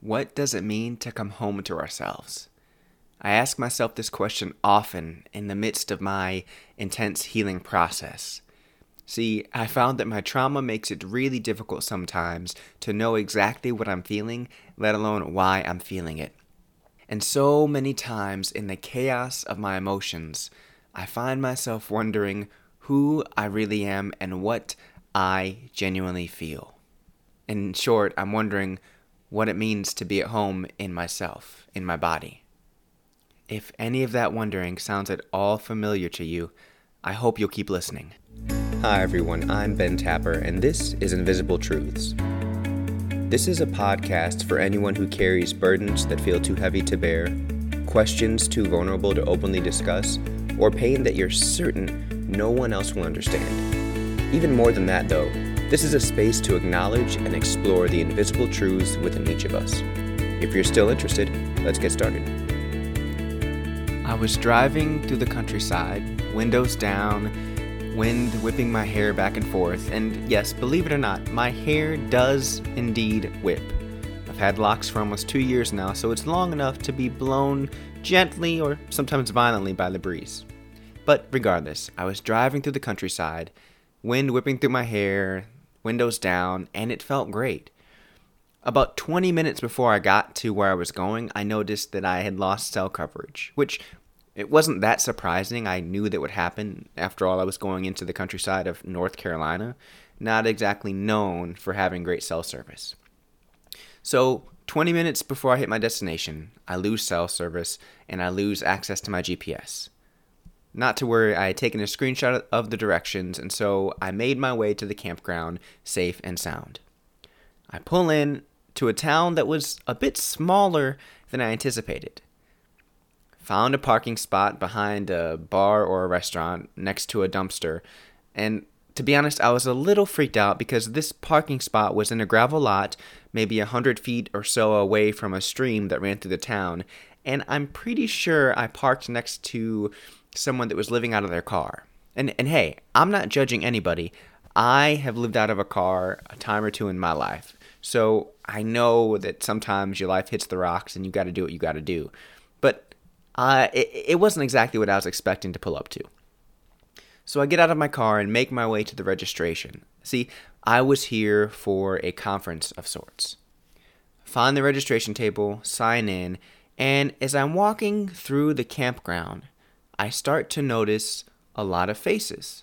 What does it mean to come home to ourselves? I ask myself this question often in the midst of my intense healing process. See, I found that my trauma makes it really difficult sometimes to know exactly what I'm feeling, let alone why I'm feeling it. And so many times in the chaos of my emotions, I find myself wondering who I really am and what I genuinely feel. In short, I'm wondering what it means to be at home in myself, in my body. If any of that wondering sounds at all familiar to you, I hope you'll keep listening. Hi, everyone. I'm Ben Tapper, and this is Invisible Truths. This is a podcast for anyone who carries burdens that feel too heavy to bear, questions too vulnerable to openly discuss, or pain that you're certain no one else will understand. Even more than that, though, this is a space to acknowledge and explore the invisible truths within each of us. If you're still interested, let's get started. I was driving through the countryside, windows down, wind whipping my hair back and forth, and yes, believe it or not, my hair does indeed whip. I've had locks for almost two years now, so it's long enough to be blown gently or sometimes violently by the breeze. But regardless, I was driving through the countryside, wind whipping through my hair, windows down, and it felt great. About 20 minutes before I got to where I was going, I noticed that I had lost cell coverage, which it wasn't that surprising. I knew that would happen. After all, I was going into the countryside of North Carolina, not exactly known for having great cell service. So, 20 minutes before I hit my destination, I lose cell service and I lose access to my GPS. Not to worry, I had taken a screenshot of the directions, and so I made my way to the campground safe and sound. I pull in to a town that was a bit smaller than I anticipated. Found a parking spot behind a bar or a restaurant next to a dumpster, and to be honest, I was a little freaked out because this parking spot was in a gravel lot, maybe a hundred feet or so away from a stream that ran through the town, and I'm pretty sure I parked next to someone that was living out of their car. And and hey, I'm not judging anybody. I have lived out of a car a time or two in my life. So I know that sometimes your life hits the rocks and you got to do what you got to do. But uh, it, it wasn't exactly what I was expecting to pull up to. So I get out of my car and make my way to the registration. See, I was here for a conference of sorts. Find the registration table, sign in, and as I'm walking through the campground, I start to notice a lot of faces.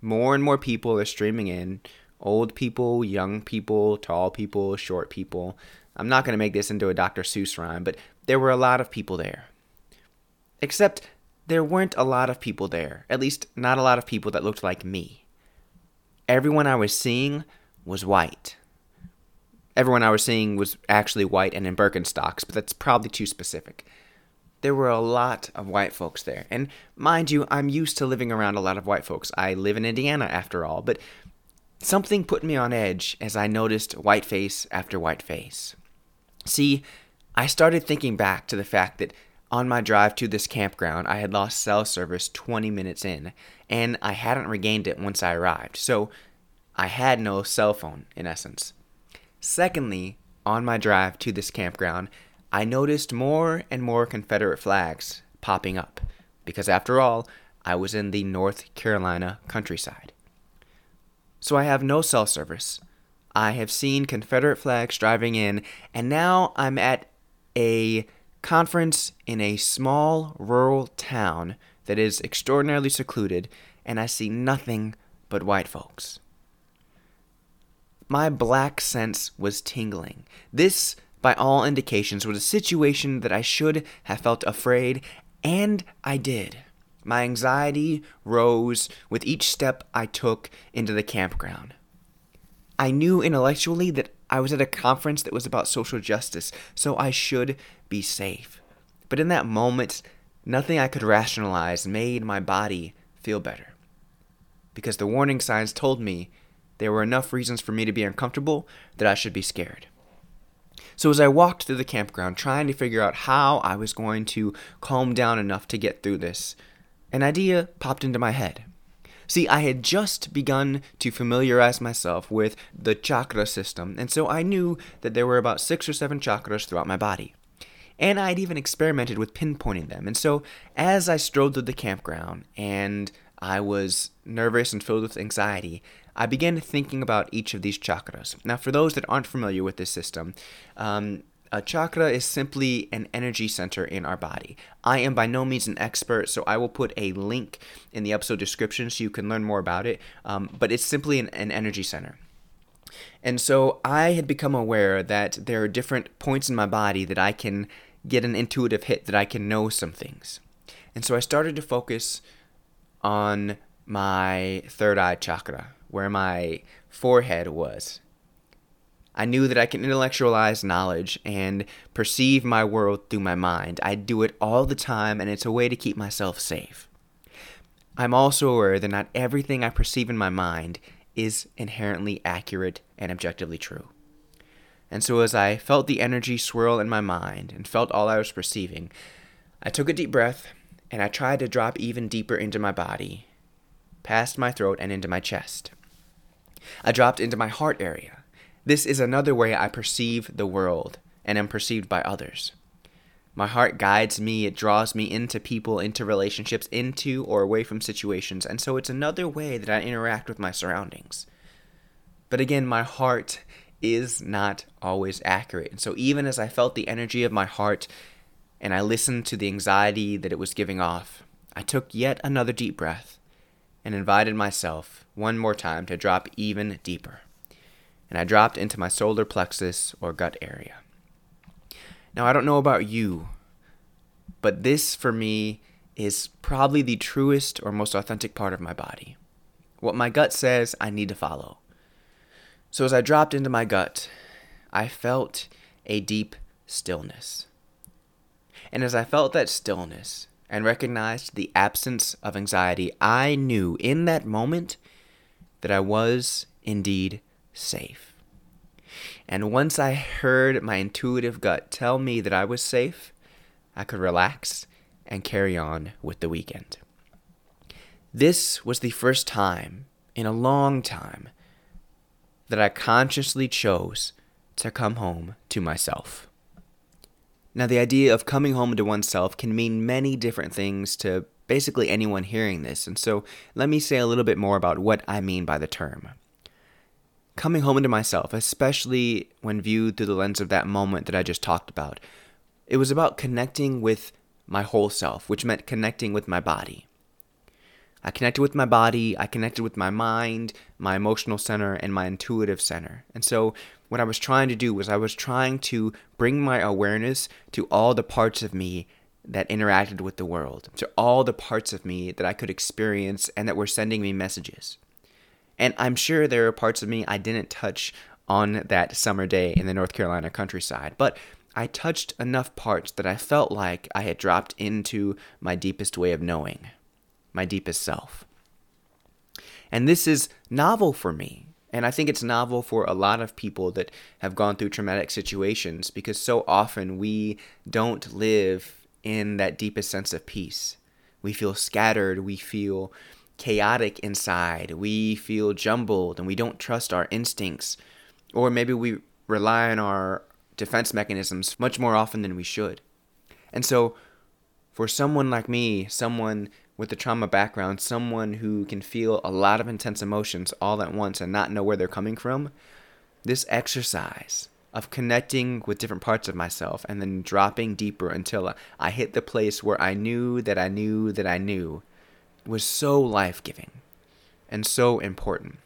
More and more people are streaming in old people, young people, tall people, short people. I'm not going to make this into a Dr. Seuss rhyme, but there were a lot of people there. Except there weren't a lot of people there, at least not a lot of people that looked like me. Everyone I was seeing was white. Everyone I was seeing was actually white and in Birkenstocks, but that's probably too specific there were a lot of white folks there. And mind you, I'm used to living around a lot of white folks. I live in Indiana after all, but something put me on edge as I noticed white face after white face. See, I started thinking back to the fact that on my drive to this campground, I had lost cell service 20 minutes in, and I hadn't regained it once I arrived. So I had no cell phone, in essence. Secondly, on my drive to this campground, I noticed more and more Confederate flags popping up, because after all, I was in the North Carolina countryside. So I have no cell service. I have seen Confederate flags driving in, and now I'm at a conference in a small rural town that is extraordinarily secluded, and I see nothing but white folks. My black sense was tingling. This by all indications, was a situation that I should have felt afraid, and I did. My anxiety rose with each step I took into the campground. I knew intellectually that I was at a conference that was about social justice, so I should be safe. But in that moment, nothing I could rationalize made my body feel better. Because the warning signs told me there were enough reasons for me to be uncomfortable that I should be scared. So as I walked through the campground trying to figure out how I was going to calm down enough to get through this, an idea popped into my head. See, I had just begun to familiarize myself with the chakra system, and so I knew that there were about six or seven chakras throughout my body. And I'd even experimented with pinpointing them. And so, as I strolled through the campground and I was nervous and filled with anxiety, I began thinking about each of these chakras. Now, for those that aren't familiar with this system, um, a chakra is simply an energy center in our body. I am by no means an expert, so I will put a link in the episode description so you can learn more about it. Um, but it's simply an, an energy center. And so I had become aware that there are different points in my body that I can get an intuitive hit, that I can know some things. And so I started to focus on my third eye chakra, where my forehead was. I knew that I can intellectualize knowledge and perceive my world through my mind. I do it all the time, and it's a way to keep myself safe. I'm also aware that not everything I perceive in my mind is inherently accurate and objectively true. And so, as I felt the energy swirl in my mind and felt all I was perceiving, I took a deep breath and I tried to drop even deeper into my body, past my throat and into my chest. I dropped into my heart area this is another way I perceive the world and am perceived by others. My heart guides me, it draws me into people, into relationships, into or away from situations, and so it's another way that I interact with my surroundings. But again, my heart is not always accurate. And so even as I felt the energy of my heart and I listened to the anxiety that it was giving off, I took yet another deep breath and invited myself one more time to drop even deeper and I dropped into my solar plexus or gut area. Now, I don't know about you, but this for me is probably the truest or most authentic part of my body. What my gut says, I need to follow. So, as I dropped into my gut, I felt a deep stillness. And as I felt that stillness and recognized the absence of anxiety, I knew in that moment that I was indeed safe. And once I heard my intuitive gut tell me that I was safe, I could relax and carry on with the weekend. This was the first time in a long time that I consciously chose to come home to myself. Now, the idea of coming home to oneself can mean many different things to basically anyone hearing this, and so let me say a little bit more about what I mean by the term coming home to myself, especially when viewed through the lens of that moment that I just talked about. It was about connecting with my whole self, which meant connecting with my body. I connected with my body, I connected with my mind, my emotional center, and my intuitive center. And so, what I was trying to do was I was trying to bring my awareness to all the parts of me that interacted with the world, to all the parts of me that I could experience and that were sending me messages. And I'm sure there are parts of me I didn't touch on that summer day in the North Carolina countryside, but I touched enough parts that I felt like I had dropped into my deepest way of knowing, my deepest self. And this is novel for me. And I think it's novel for a lot of people that have gone through traumatic situations because so often we don't live in that deepest sense of peace. We feel scattered, we feel chaotic inside. We feel jumbled and we don't trust our instincts. Or maybe we rely on our defense mechanisms much more often than we should. And so, for someone like me, someone with a trauma background, someone who can feel a lot of intense emotions all at once and not know where they're coming from, this exercise of connecting with different parts of myself and then dropping deeper until I hit the place where I knew that I knew that I knew was so life giving and so important.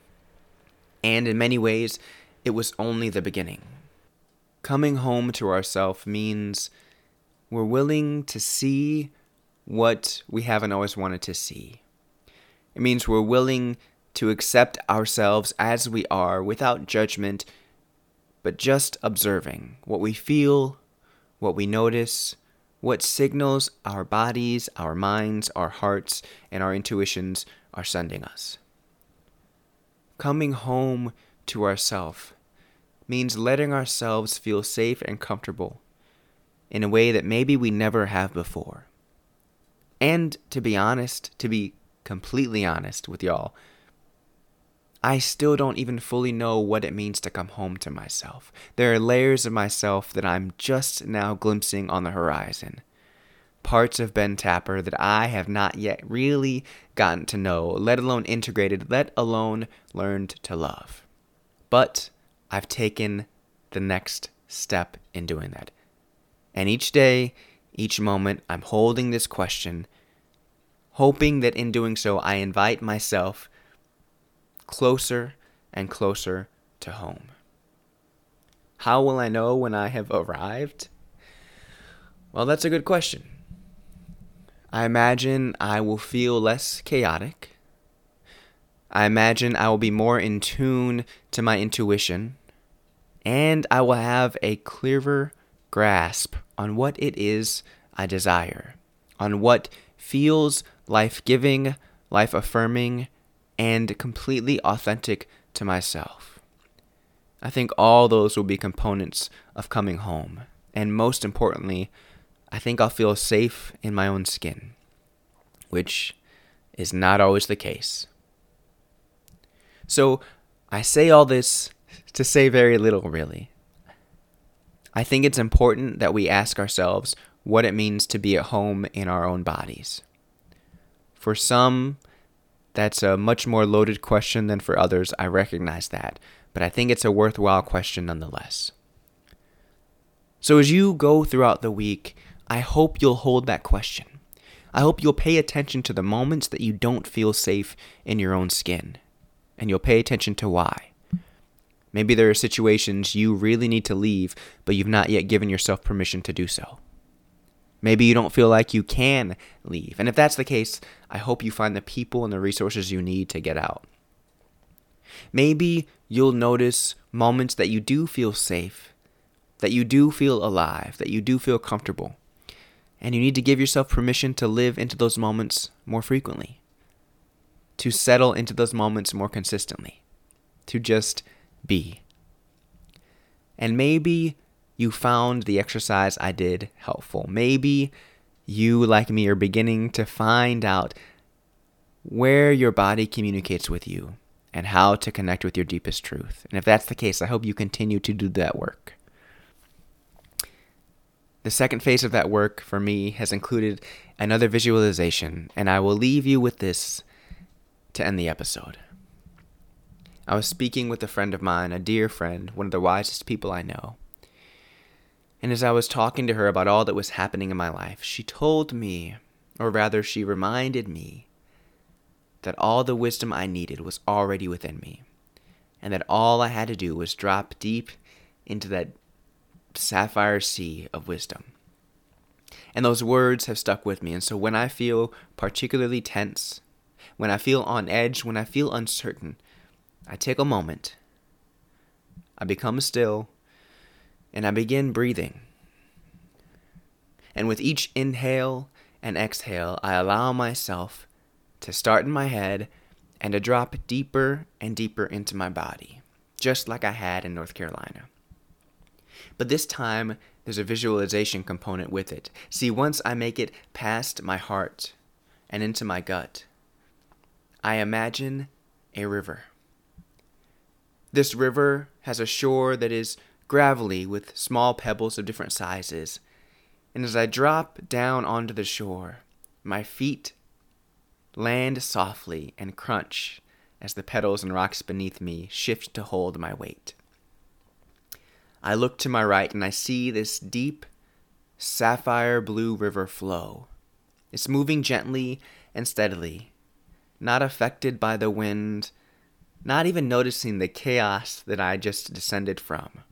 And in many ways, it was only the beginning. Coming home to ourself means we're willing to see what we haven't always wanted to see. It means we're willing to accept ourselves as we are without judgment, but just observing what we feel, what we notice, what signals our bodies, our minds, our hearts, and our intuitions are sending us. Coming home to ourself means letting ourselves feel safe and comfortable in a way that maybe we never have before. And to be honest, to be completely honest with y'all, I still don't even fully know what it means to come home to myself. There are layers of myself that I'm just now glimpsing on the horizon. Parts of Ben Tapper that I have not yet really gotten to know, let alone integrated, let alone learned to love. But I've taken the next step in doing that. And each day, each moment, I'm holding this question, hoping that in doing so, I invite myself closer and closer to home. How will I know when I have arrived? Well, that's a good question. I imagine I will feel less chaotic. I imagine I will be more in tune to my intuition. And I will have a clearer grasp on what it is I desire, on what feels life giving, life affirming, and completely authentic to myself. I think all those will be components of coming home. And most importantly, I think I'll feel safe in my own skin, which is not always the case. So I say all this to say very little, really. I think it's important that we ask ourselves what it means to be at home in our own bodies. For some, that's a much more loaded question than for others. I recognize that. But I think it's a worthwhile question nonetheless. So as you go throughout the week, I hope you'll hold that question. I hope you'll pay attention to the moments that you don't feel safe in your own skin. And you'll pay attention to why. Maybe there are situations you really need to leave, but you've not yet given yourself permission to do so. Maybe you don't feel like you can leave. And if that's the case, I hope you find the people and the resources you need to get out. Maybe you'll notice moments that you do feel safe, that you do feel alive, that you do feel comfortable. And you need to give yourself permission to live into those moments more frequently, to settle into those moments more consistently, to just be. And maybe you found the exercise I did helpful. Maybe you, like me, are beginning to find out where your body communicates with you and how to connect with your deepest truth. And if that's the case, I hope you continue to do that work. The second phase of that work for me has included another visualization, and I will leave you with this to end the episode. I was speaking with a friend of mine, a dear friend, one of the wisest people I know. And as I was talking to her about all that was happening in my life, she told me, or rather, she reminded me, that all the wisdom I needed was already within me, and that all I had to do was drop deep into that sapphire sea of wisdom. And those words have stuck with me. And so when I feel particularly tense, when I feel on edge, when I feel uncertain, I take a moment, I become still, and I begin breathing. And with each inhale and exhale, I allow myself to start in my head and to drop deeper and deeper into my body, just like I had in North Carolina. But this time, there's a visualization component with it. See, once I make it past my heart and into my gut, I imagine a river. This river has a shore that is gravelly with small pebbles of different sizes. And as I drop down onto the shore, my feet land softly and crunch as the petals and rocks beneath me shift to hold my weight. I look to my right and I see this deep, sapphire blue river flow. It's moving gently and steadily, not affected by the wind, not even noticing the chaos that I just descended from.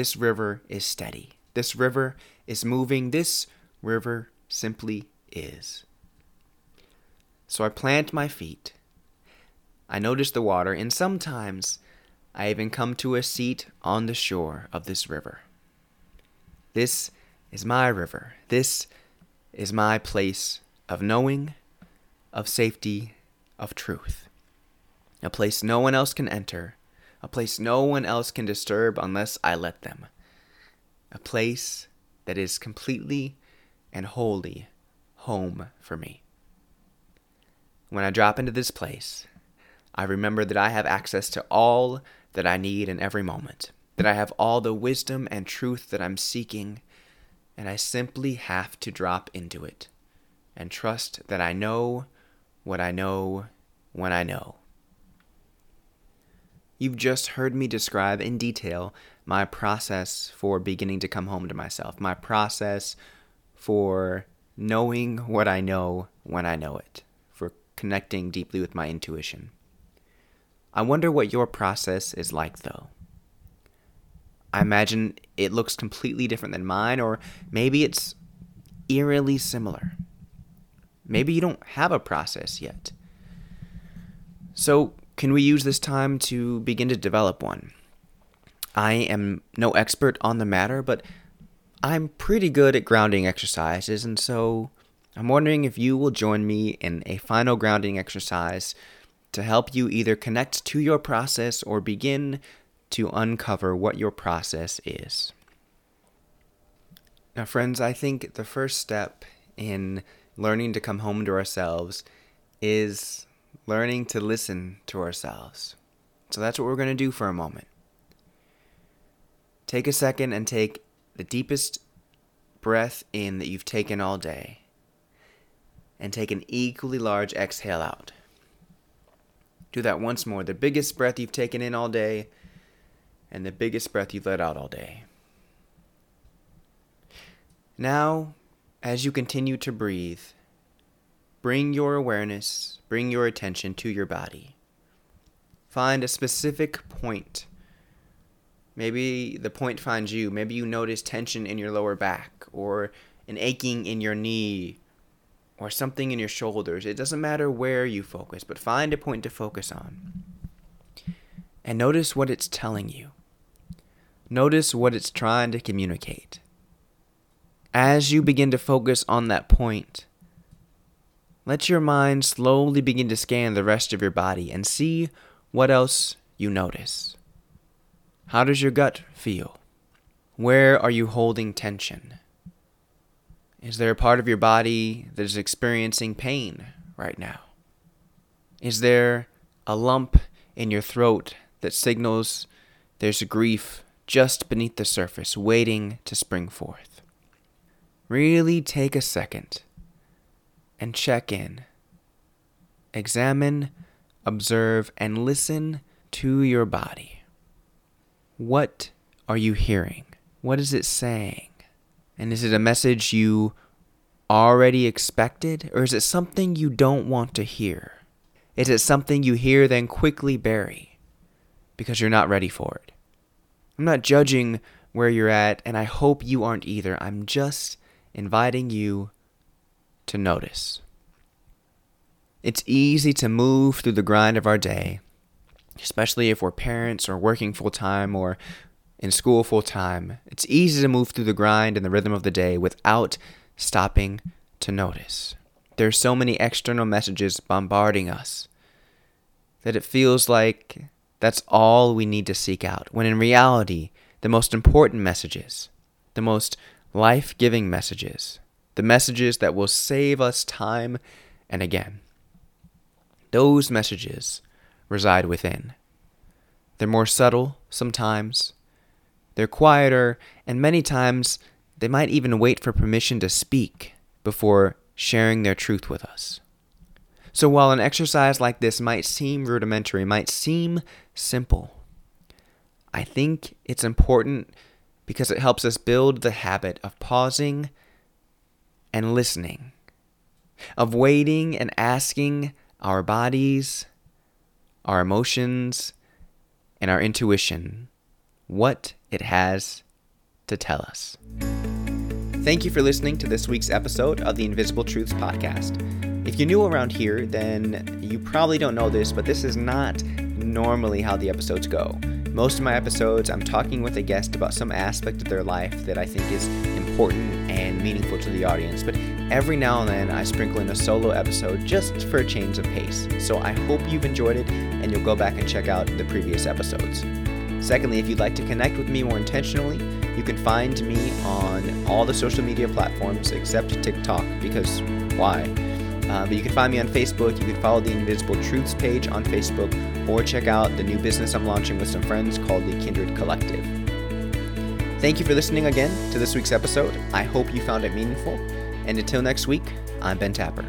This river is steady. This river is moving. This river simply is. So I plant my feet. I notice the water, and sometimes I even come to a seat on the shore of this river. This is my river. This is my place of knowing, of safety, of truth. A place no one else can enter, a place no one else can disturb unless I let them, a place that is completely and wholly home for me. when I drop into this place, I remember that I have access to all that I need in every moment, that I have all the wisdom and truth that I'm seeking, and I simply have to drop into it and trust that I know what I know when I know. You've just heard me describe in detail my process for beginning to come home to myself, my process for knowing what I know when I know it, for connecting deeply with my intuition. I wonder what your process is like, though. I imagine it looks completely different than mine, or maybe it's eerily similar. Maybe you don't have a process yet. So, can we use this time to begin to develop one? I am no expert on the matter, but I'm pretty good at grounding exercises, and so I'm wondering if you will join me in a final grounding exercise to help you either connect to your process or begin to uncover what your process is. Now, friends, I think the first step in learning to come home to ourselves is learning to listen to ourselves. So that's what we're going to do for a moment. Take a second and take the deepest breath in that you've taken all day, and take an equally large exhale out. Do that once more. The biggest breath you've taken in all day and the biggest breath you've let out all day. Now, as you continue to breathe, bring your awareness, bring your attention to your body. Find a specific point. Maybe the point finds you. Maybe you notice tension in your lower back or an aching in your knee or something in your shoulders. It doesn't matter where you focus, but find a point to focus on. And notice what it's telling you. Notice what it's trying to communicate. As you begin to focus on that point, let your mind slowly begin to scan the rest of your body and see what else you notice. How does your gut feel? Where are you holding tension? Is there a part of your body that is experiencing pain right now? Is there a lump in your throat that signals there's grief just beneath the surface waiting to spring forth? Really take a second and check in. Examine, observe, and listen to your body. What are you hearing? What is it saying? And is it a message you already expected, or is it something you don't want to hear? Is it something you hear then quickly bury because you're not ready for it? I'm not judging where you're at, and I hope you aren't either. I'm just inviting you to notice. It's easy to move through the grind of our day, especially if we're parents or working full time or in school full time, it's easy to move through the grind and the rhythm of the day without stopping to notice. There's so many external messages bombarding us that it feels like that's all we need to seek out, when in reality, the most important messages, the most life giving messages, the messages that will save us time and again, those messages reside within. They're more subtle sometimes, they're quieter, and many times they might even wait for permission to speak before sharing their truth with us. So while an exercise like this might seem rudimentary, might seem simple, I think it's important because it helps us build the habit of pausing and listening, of waiting and asking our bodies, our emotions, and our intuition what it has to tell us. Thank you for listening to this week's episode of the Invisible Truths podcast. If you're new around here, then you probably don't know this, but this is not normally how the episodes go. Most of my episodes, I'm talking with a guest about some aspect of their life that I think is important and meaningful to the audience. But every now and then, I sprinkle in a solo episode just for a change of pace. So I hope you've enjoyed it and you'll go back and check out the previous episodes. Secondly, if you'd like to connect with me more intentionally, you can find me on all the social media platforms except TikTok, because why? Uh, but you can find me on Facebook. You can follow the Invisible Truths page on Facebook, or check out the new business I'm launching with some friends called the Kindred Collective. Thank you for listening again to this week's episode. I hope you found it meaningful. And until next week, I'm Ben Tapper.